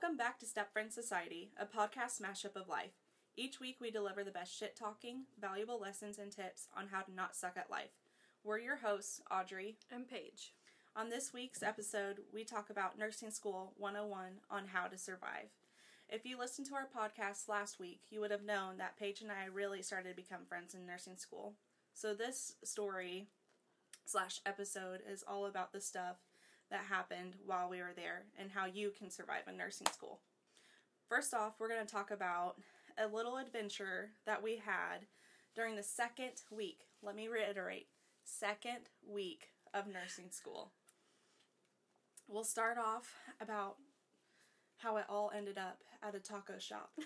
Welcome back to Step Friends Society, a podcast mashup of life. Each week we deliver the best shit talking, valuable lessons, and tips on how to not suck at life. We're your hosts, Audrey. And Paige. On this week's episode, we talk about Nursing School 101 on how to survive. If you listened to our podcast last week, you would have known that Paige and I really started to become friends in nursing school. So this story slash episode is all about the stuff that happened while we were there and how you can survive in nursing school. First off, we're going to talk about a little adventure that we had during the second week. Let me reiterate second week of nursing school. We'll start off about how it all ended up at a taco shop.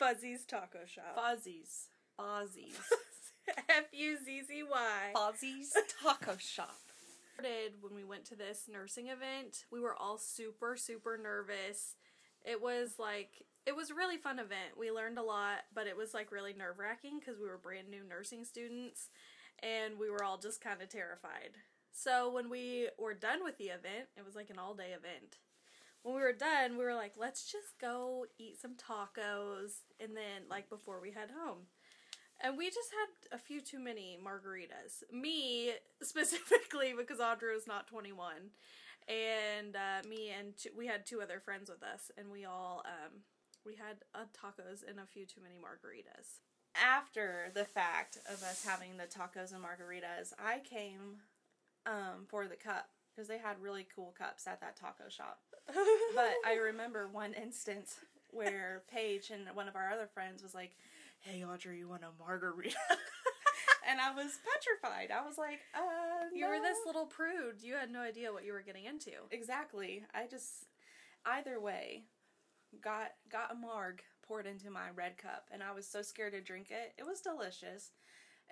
Fuzzy's Taco Shop. Fuzzies. Fozzies. F U Z Z Y. Fozzies Taco Shop. Started When we went to this nursing event, we were all super, super nervous. It was like, it was a really fun event. We learned a lot, but it was like really nerve wracking because we were brand new nursing students and we were all just kind of terrified. So when we were done with the event, it was like an all day event. When we were done, we were like, let's just go eat some tacos and then, like, before we head home. And we just had a few too many margaritas. Me, specifically, because Audrey was not 21. And uh, me and two, we had two other friends with us, and we all um, we had uh, tacos and a few too many margaritas. After the fact of us having the tacos and margaritas, I came um, for the cup because they had really cool cups at that taco shop. But I remember one instance where Paige and one of our other friends was like, "Hey Audrey, you want a margarita?" and I was petrified. I was like, "Uh, you were this little prude. You had no idea what you were getting into. Exactly. I just either way got got a marg poured into my red cup and I was so scared to drink it. It was delicious.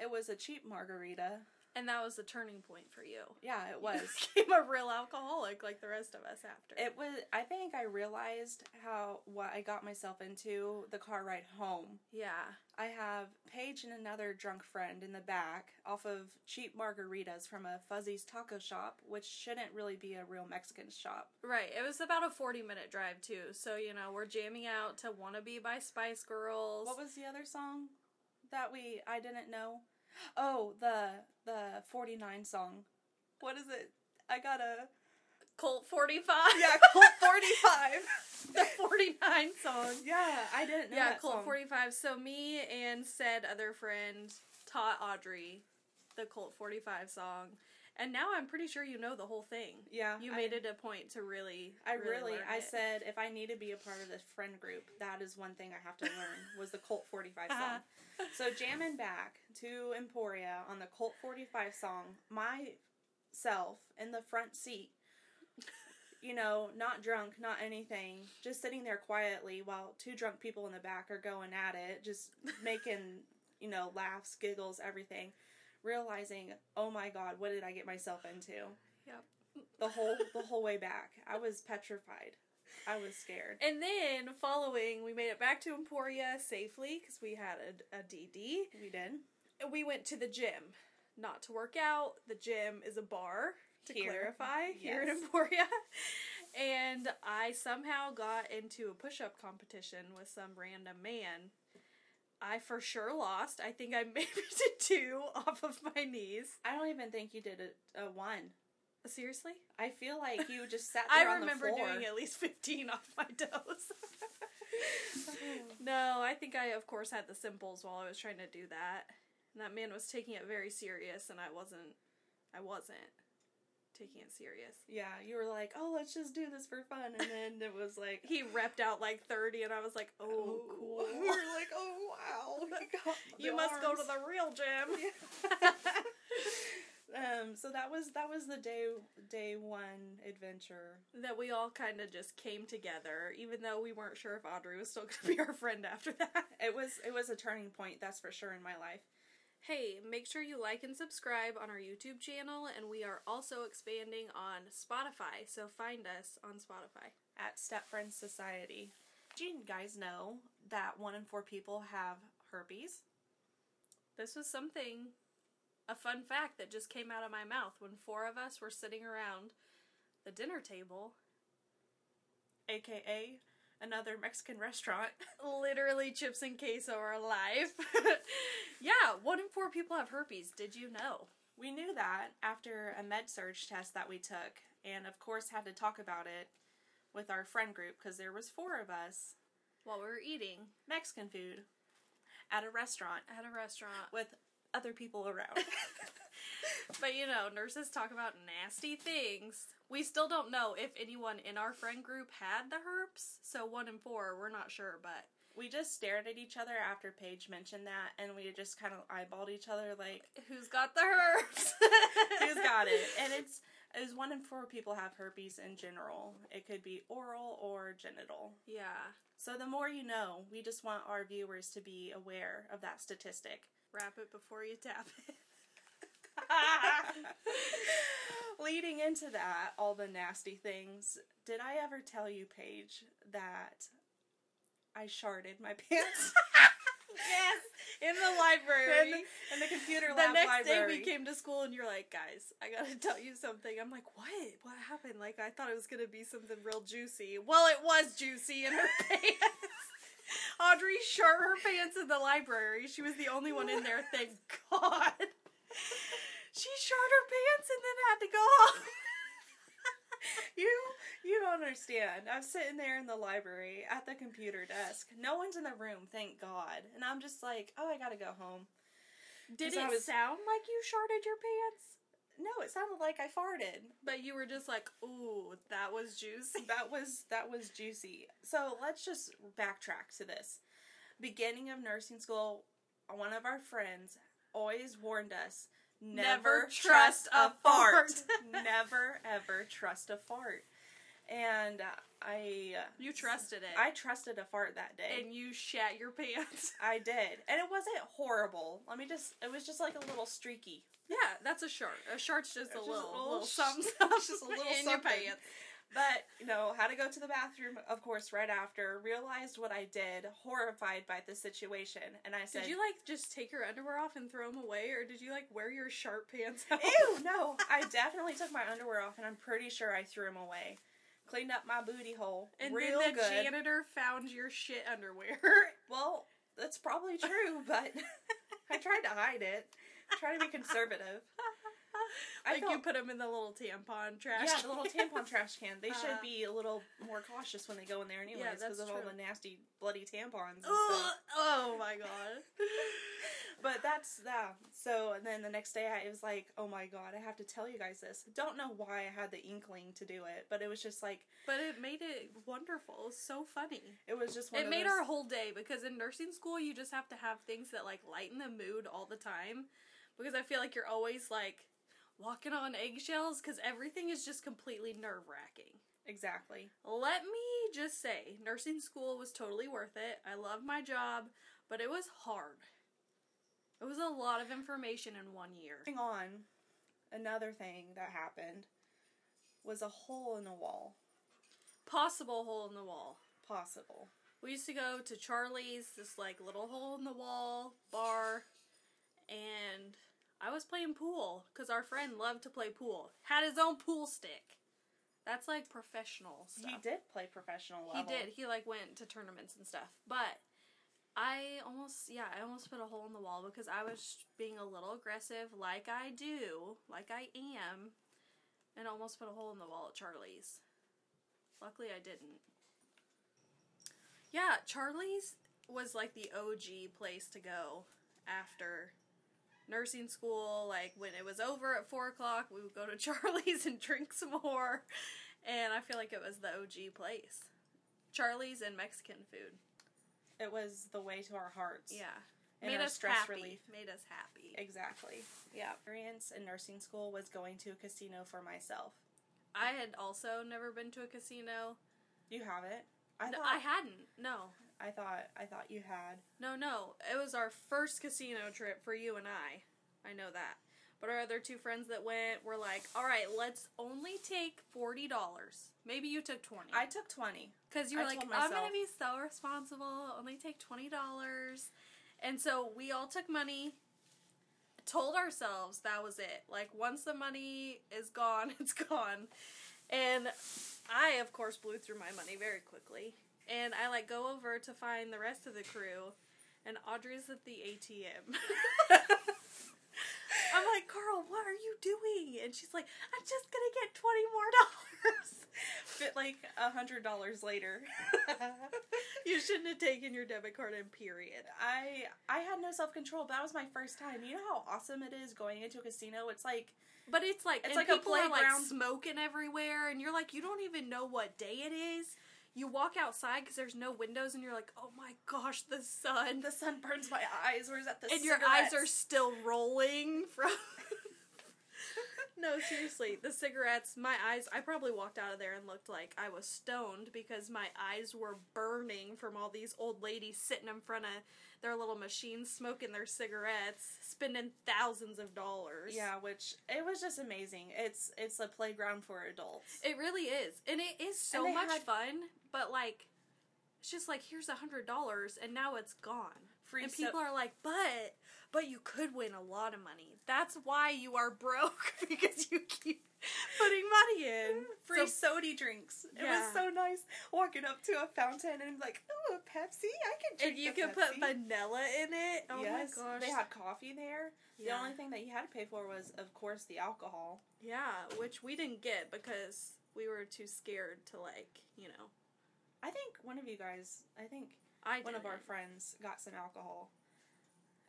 It was a cheap margarita. And that was the turning point for you. Yeah, it was. You became a real alcoholic like the rest of us after. It was I think I realized how what I got myself into the car ride home. yeah. I have Paige and another drunk friend in the back off of cheap margaritas from a Fuzzy's taco shop, which shouldn't really be a real Mexican shop. Right. It was about a 40 minute drive, too. So, you know, we're jamming out to Wannabe by Spice Girls. What was the other song that we I didn't know? Oh, the the 49 song. What is it? I got a Colt 45? Yeah, Colt 45. the 49 song. yeah, I didn't know Yeah, that Colt song. 45. So, me and said other friend taught Audrey the Colt 45 song. And now I'm pretty sure you know the whole thing. Yeah, You I- made it a point to really. I really, I it. said if I need to be a part of this friend group, that is one thing I have to learn was the Colt 45 song. so jamming back to Emporia on the Colt 45 song, myself in the front seat, you know, not drunk, not anything, just sitting there quietly while two drunk people in the back are going at it, just making, you know, laughs, giggles, everything. Realizing, oh my god, what did I get myself into? Yep. the whole the whole way back. I was petrified. I was scared. And then, following, we made it back to Emporia safely because we had a, a DD. We did. we went to the gym not to work out the gym is a bar to Here. clarify here in emporia and i somehow got into a push-up competition with some random man i for sure lost. I think i maybe did two off of my knees. I don't even think you did a, a one. seriously? I feel like you just sat i there on remember the floor. doing at least 15 off my toes. No i think i of course had the simples while i was trying to do that. And that man was taking it very serious and i wasn't i wasn't taking it serious. Yeah, you were like, "Oh, let's just do this for fun," and then it was like, he repped out like 30 and i was like oh, cool. we were like, "Oh wow, you must go to the real gym. Um, so that was that was the day day one adventure. that we all kind of just came together even though we weren't sure if audrey was still going to be our friend after that. It was it was a turning point, that's for sure in my life. Hey, make sure you like and subscribe on our YouTube channel, and we are also expanding on Spotify, so find us on Spotify. at Step Friends Society. Do you guys know that one in four people have herpes? This was something, a fun fact that just came out of my mouth when four of us were sitting around the dinner table aka another Mexican restaurant. Literally, chips and queso are alive. yeah, one in four people have herpes. Did you know? We knew that after a med surg test that we took, and of course had to talk about it with our friend group because there was four of us While we were eating Mexican food at a restaurant at a restaurant. with other people around. But you know, nurses talk about nasty things. We still don't know if anyone in our friend group had the herpes. So one in four, we're not sure, but we just stared at each other after Paige mentioned that, and we just kind of eyeballed each other like, who's got the herpes? "Who's got it?" And it's is one in four people have herpes in general. It could be oral or genital. Yeah. So the more you know, we just want our viewers to be aware of that statistic. Wrap it before you tap it. Leading into that, all the nasty things, did I ever tell you, Paige, that I sharded my pants yes, in the library. in, in the computer lab. the next library? day we came to school and you're like, guys, I gotta tell you something. I'm like, what? What happened? Like I thought it was gonna be something real juicy. Well, it was juicy in her pants. Audrey shart her pants in the library. She was the only one in there, thank God. She shart her pants and then had to go home. You you don't understand. I'm sitting there in the library at the computer desk. No one's in the room, thank God. And I'm just like, oh, I gotta go home. Did it was- sound like you sharted your pants? No, it sounded like I farted. But you were just like, ooh, that was juicy. That was that was juicy. So let's just backtrack to this. Beginning of nursing school, one of our friends always warned us never, Never trust a a fart. never ever trust a fart. And uh, I uh, You trusted it. I trusted a fart that day. and you shat your pants. I did. And it wasn't horrible. Let me just it was just like a little streaky. Yeah, that's a shart. A shart's just a Just a little, little little, sh- something, just a little in your pants. But, you know, had to go to the bathroom, of course, right after, realized what I did, horrified by the situation, and I said, Did you like just take your underwear off and throw them away, or did you like wear your sharp pants out? Ew, no. I definitely took my underwear off, and I'm pretty sure I threw them away. Cleaned up my booty hole. And real then the good. janitor found your shit underwear. well, that's probably true, but I tried to hide it. Try to be conservative. I like you put them in the little tampon trash. Yeah, the little tampon trash can. They should Uh, be a little more cautious when they go in there anyways because that's of all the nasty bloody tampons and stuff. oh my god. But that's that. So and then the next day I it was like, oh my god, I have to tell you guys this. Don't know why I had the inkling to do it, but it was just like But it made it wonderful. It was so funny. it was just It made those, our whole day because in nursing school you just have to have things that like lighten the mood all the time. Because I feel like you're always like walking on eggshells because everything is just completely nerve wracking. exactly. Let me just say, nursing school was totally worth it. I love my job, but it was hard. It was a lot of information in one year. Moving on, another thing that happened was a hole in the wall. Possible hole in the wall. Possible. We used to go to Charlie's, this like little hole in the wall bar, and I was playing pool because our friend loved to play pool. Had his own pool stick. That's like professional stuff. He did play professional level. He did. He like went to tournaments and stuff. But I almost yeah, I almost put a hole in the wall because I was being a little aggressive like I do, like I am, and almost put a hole in the wall at Charlie's. Luckily I didn't. Yeah, Charlie's was like the OG place to go nursing school. Like when it was over at four o'clock, we would go to Charlie's and drink some more. And I feel like it was the OG place. Charlie's and Mexican food. It was the way to our hearts. Yeah. And Made us stress happy. relief. Made us happy. Exactly. Yeah. Experience in nursing school was going to a casino for myself. I had also never been to a casino. You haven't? I No, I hadn't. No. I thought I thought you had. No, no. It was our first casino trip for you and I. I know that. But our other two friends that went were like, all right, let's only take $40. Maybe you took 20 I took twenty. Because you were I like, I'm going to be so responsible, only take $20. And so we all took money, told ourselves that was it. Like, once the money is gone, it's gone. And I, of course, blew through my money very quickly. And I like go over to find the rest of the crew, and Audrey's at the ATM. I'm like, Carl, what are you doing? And she's like, I'm just gonna get twenty more dollars. Fit like a hundred dollars later. you shouldn't have taken your debit card in. Period. I I had no self control. That was my first time. You know how awesome it is going into a casino. It's like But it's like It's like a people are like smoking everywhere, and you're like, you don't even know what day it is. You walk outside because there's no windows, and you're like, oh my gosh, the sun. the sun burns my eyes. Where's that the and your eyes are still rolling from. no, seriously, the cigarettes. My eyes. I probably walked out of there and looked like I was stoned because my eyes were burning from all these old ladies sitting in front of their little machines, smoking their cigarettes, spending thousands of dollars. Yeah, which it was just amazing. It's it's a playground for adults. It really is. And it is so much had- fun, but like it's just like here's a hundred dollars and now it's gone. Free and so- people are like, but but you could win a lot of money. That's why you are broke because you keep putting money in. Free So- sody drinks. It Yeah. was so nice walking up to a fountain and like, oh, a Pepsi. I can drink. It. And you can put vanilla in it. Oh yes, my gosh. they had coffee there. yeah. The only thing that you had to pay for was, of course, the alcohol. yeah, which we didn't get because we were too scared to like, you know. I think one of you guys, I think I one of our friends got some alcohol.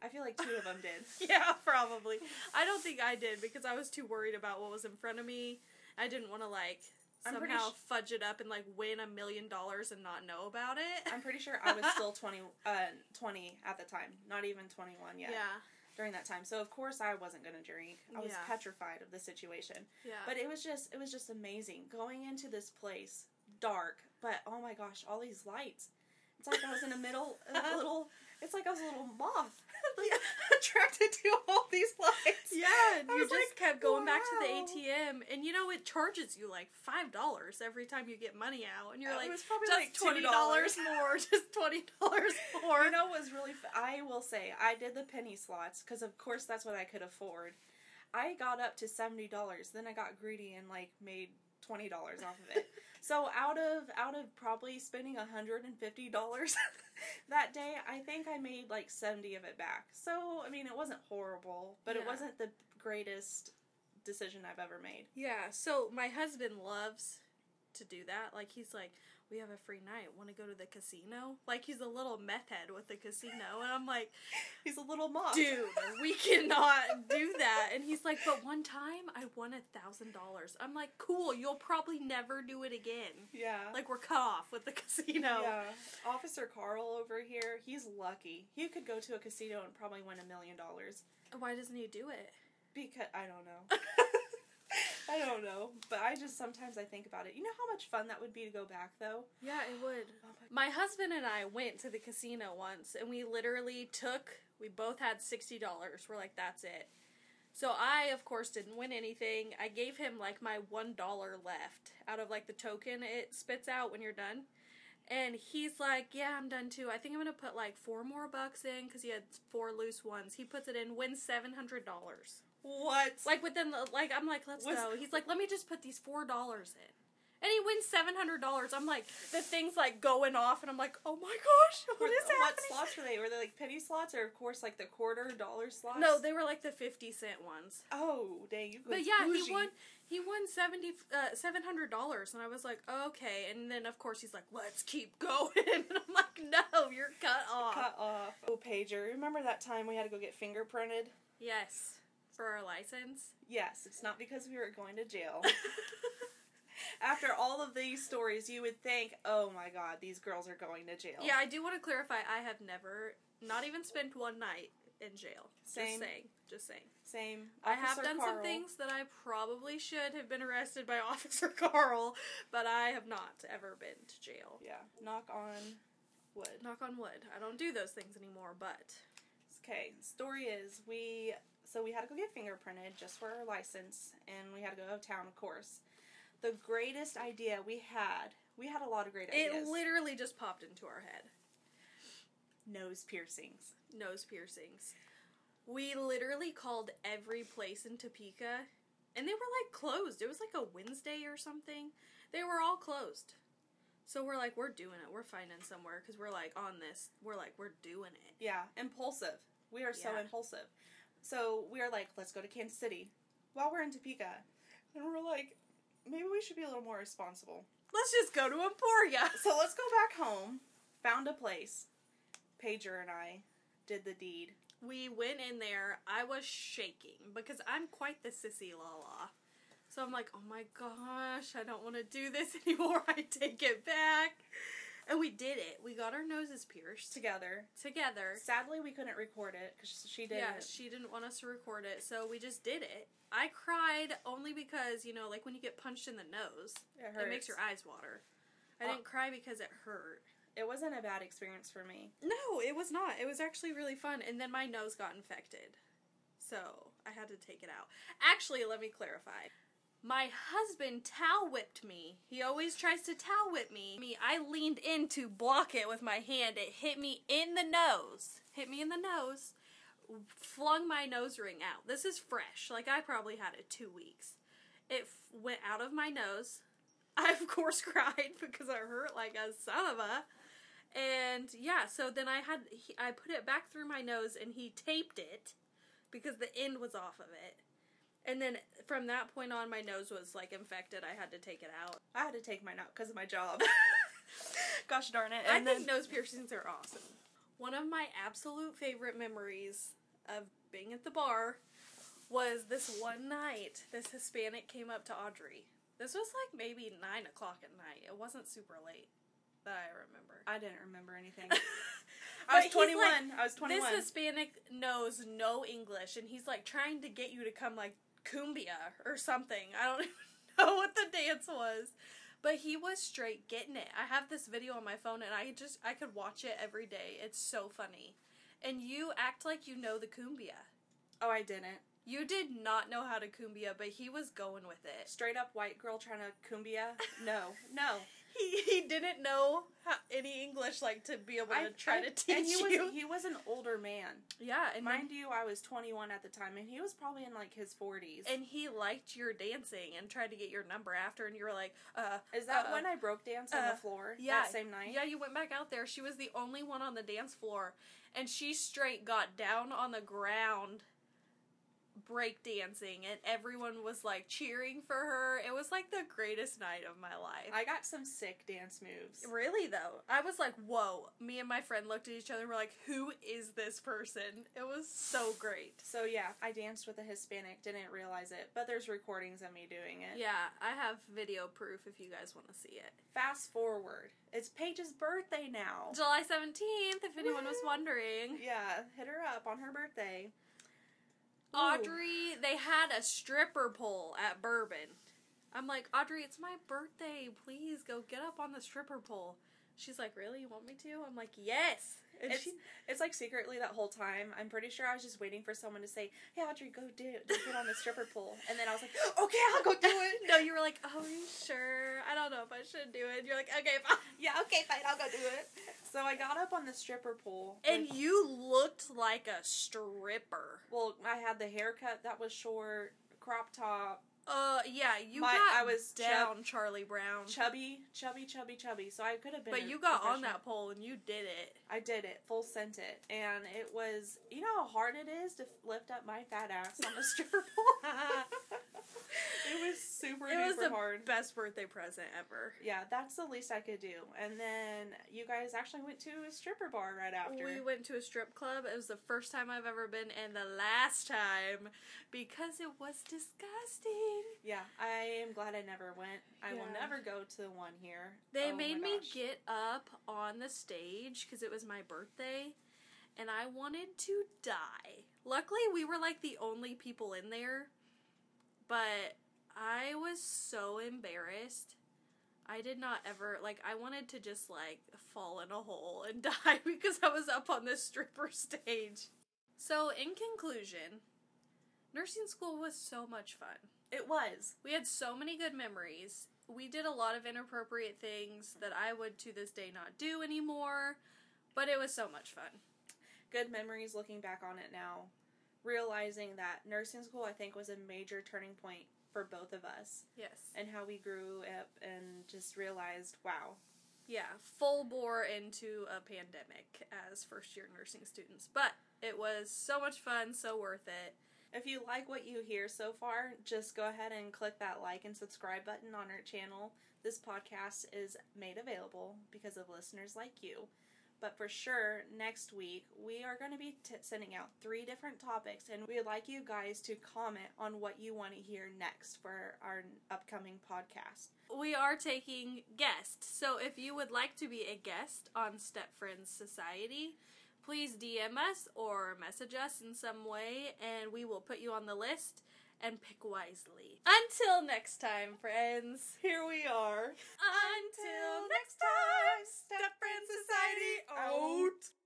I feel like two of them did. yeah, probably. I don't think I did because I was too worried about what was in front of me. I didn't want to like I'm somehow sh- fudge it up and like win a million dollars and not know about it. I'm pretty sure I was still 20, uh, 20 at the time, not even 21 yet yeah, during that time. So of course I wasn't going to drink. I was Yeah. petrified of the situation. yeah. But it was just it was just amazing going into this place, dark, but oh my gosh, all these lights. It's like I was in the middle of a little. It's like I was a little moth like, attracted to all these lights. yeah, and I you just like, kept going back to the. ATM, and you know it charges you like five dollars every time you get money out, and you're uh, it like, was probably just like twenty $2. dollars more, just twenty dollars more. You know what was really? F- I will say I did the penny slots because of course that's what I could afford. I got up to seventy dollars. Then I got greedy and like made twenty dollars off of it. So out of out of probably spending hundred and fifty dollars that day, I think I made like seventy of it back. So I mean, it wasn't horrible, but it wasn't the greatest decision I've ever made. Yeah, so my husband loves to do that. Like he's like, we have a free night. Want to go to the casino? Like he's a little meth head with the casino, and I'm like, He's a little moth, dude, we cannot do that. And he's like, but one time I won a thousand dollars. I'm like, cool. You'll probably never do it again. Yeah. Like we're cut off with the casino. Yeah, Officer Carl over here, he's lucky. He could go to a casino and probably win a million dollars. Why doesn't he do it? Because I don't know. I don't know, but I just sometimes I think about it. You know how much fun that would be to go back though. Yeah, it would. Oh my My husband and I went to the casino once and we literally took, we both had $60. We're like, that's it. So I, of course, didn't win anything. I gave him like my $1 left out of like the token it spits out when you're done. And he's like, yeah, I'm done too. I think I'm going to put like four more bucks in because he had four loose ones. He puts it in, wins $700. What? Like within the, like, I'm like, let's Was- go. He's like, let me just put these $4 in. And he wins seven hundred dollars. I'm like, the thing's like going off, and I'm like, oh my gosh, what what happening? slots were they? Were they like penny slots or of course like the quarter dollar slots? No, they were like the fifty cent ones. Oh, dang, you. But yeah, he won. He won seventy uh, seven hundred dollars, and I was like, okay. And then of course he's like, let's keep going, and I'm like, no, you're cut off. Cut off. Oh, pager. Remember that time we had to go get fingerprinted? Yes, for our license. Yes, it's not because we were going to jail. After all of these stories, you would think, oh my god, these girls are going to jail. yeah, I do want to clarify. I have never, not even spent one night in jail. Same. Just saying. Just saying. Same. I have Officer done some things that I probably should have been arrested by Officer Carl, but I have not ever been to jail. Yeah. Knock on wood. Knock on wood. I don't do those things anymore, but Okay. Story is we so we had to go get fingerprinted just for our license, and we had to go out of town, of course. The greatest idea we had. We had a lot of great ideas. it literally just popped into our head. Nose piercings. Nose piercings. We literally called every place in Topeka, and they were like closed. It was like a Wednesday or something. They were all closed. So we're like, we're doing it. We're finding somewhere because we're like on this. We're like, we're doing it. Yeah, impulsive. We are so impulsive. So we are like, let's go to Kansas City while we're in Topeka. And we're like, maybe we should be a little more responsible. Let's just go to Emporia. So let's go back home, found a place. Pager and I did the deed. We went in there. I was shaking because I'm quite the sissy lala. So I'm like, oh my gosh, I don't want to do this anymore. I take it back. And we did it. We got our noses pierced together. together. Sadly, we couldn't record it because she didn't. Yeah, she didn't want us to record it, so we just did it. I cried only because, you know, like when you get punched in the nose, it, it makes your eyes water. I Oh. didn't cry because it hurt. It wasn't a bad experience for me. No, it was not. It was actually really fun. And then my nose got infected. So I had to take it out. Actually, let me clarify. My husband towel whipped me. He always tries to towel whip me. Me, I leaned in to block it with my hand. It hit me in the nose. Hit me in the nose. Flung my nose ring out. This is fresh. Like I probably had it two weeks. It went out of my nose. I of course cried because I hurt like a son of a. And yeah, so then I had he, I put it back through my nose and he taped it because the end was off of it. And then from that point on my nose was like infected. I had to take it out. I had to take mine out because of my job. Gosh darn it! I And think nose piercings are awesome. One of my absolute favorite memories of being at the bar was this one night. This Hispanic came up to Audrey. This was like maybe nine o'clock at night. It wasn't super late that I remember. I didn't remember anything. I was 21. like- I was 21. This Hispanic knows no English, and he's like trying to get you to come like cumbia or something. I don't even know what the dance was, but he was straight getting it. I have this video on my phone, and I just I could watch it every day. It's so funny, and you act like you know the cumbia. oh, I didn't. You did not know how to cumbia, but he was going with it. Straight up white girl trying to cumbia? No, no. He he didn't know how, any English like to be able to I try I- to teach and he was, you. He was an older man. yeah, and then- Mind you, I was 21 at the time, and he was probably in like his 40s. and he liked your dancing and tried to get your number after and you were like uh Is that uh, when I broke dance on uh, the floor yeah that same night? yeah you went back out there she was the only one on the dance floor and she straight got down on the ground break dancing and everyone was like cheering for her it was like the greatest night of my life I got some sick dance moves. Really though, I was like, "Whoa!" Me and my friend looked at each other and were like, "Who is this person?" It was so great. So yeah, I danced with a Hispanic, didn't realize it, but there's recordings of me doing it. Yeah, I have video proof if you guys want to see it. Fast forward. It's Paige's birthday now. July 17th, if anyone was wondering. Yeah, hit her up on her birthday. Audrey, they had a stripper pole at Bourbon. I'm like, Audrey, it's my birthday. Please go get up on the stripper pole. She's like, Really? You want me to? I'm like, Yes. And It's, she, it's like secretly that whole time. I'm pretty sure I was just waiting for someone to say, "Hey, Audrey, go do it. Go get on the stripper pole." And then I was like, "Okay, I'll go do it." no, you were like, Oh, are you sure? I don't know if I should do it. You're like, Okay, fine. yeah, okay, fine, I'll go do it. So I got up on the stripper pole, And with- you looked like a stripper. well, I had the haircut that was short, crop top, Uh, yeah, you My- got I was down, Charlie Brown. chubby, chubby, chubby, chubby. So I could have been. but you got on that pole and you did it. I did it, full sent it, and it was. You know how hard it is to lift up my fat ass on the stripper pole. it was super It was the hard. best birthday present ever. Yeah, that's the least I could do. And then you guys actually went to a stripper bar right after. We went to a strip club. It was the first time I've ever been and the last time because it was disgusting. yeah, I am glad I never went. I will never go to the one here. They Oh made me get up on the stage because it was my birthday and I wanted to die. Luckily, we were like the only people in there, but I was so embarrassed. I did not ever, like, I wanted to just, like, fall in a hole and die because I was up on this stripper stage. So, in conclusion, nursing school was so much fun. It was. We had so many good memories. We did a lot of inappropriate things that I would to this day not do anymore, but it was so much fun. Good memories looking back on it now. Realizing that nursing school, I think, was a major turning point for both of us Yes. and how we grew up and just realized, wow, Yeah, full bore into a pandemic as first year nursing students. But it was so much fun, so worth it. If you like what you hear so far, just go ahead and click that like and subscribe button on our channel. This podcast is made available because of listeners like you. But for sure, next week we are going to be t- sending out three different topics, and we would like you guys to comment on what you want to hear next for our upcoming podcast. We are taking guests. So if you would like to be a guest on Step Friends Society, please DM us or message us in some way and we will put you on the list and pick wisely. Until next time, friends. Here we are. Until next time, Step Friends Society out.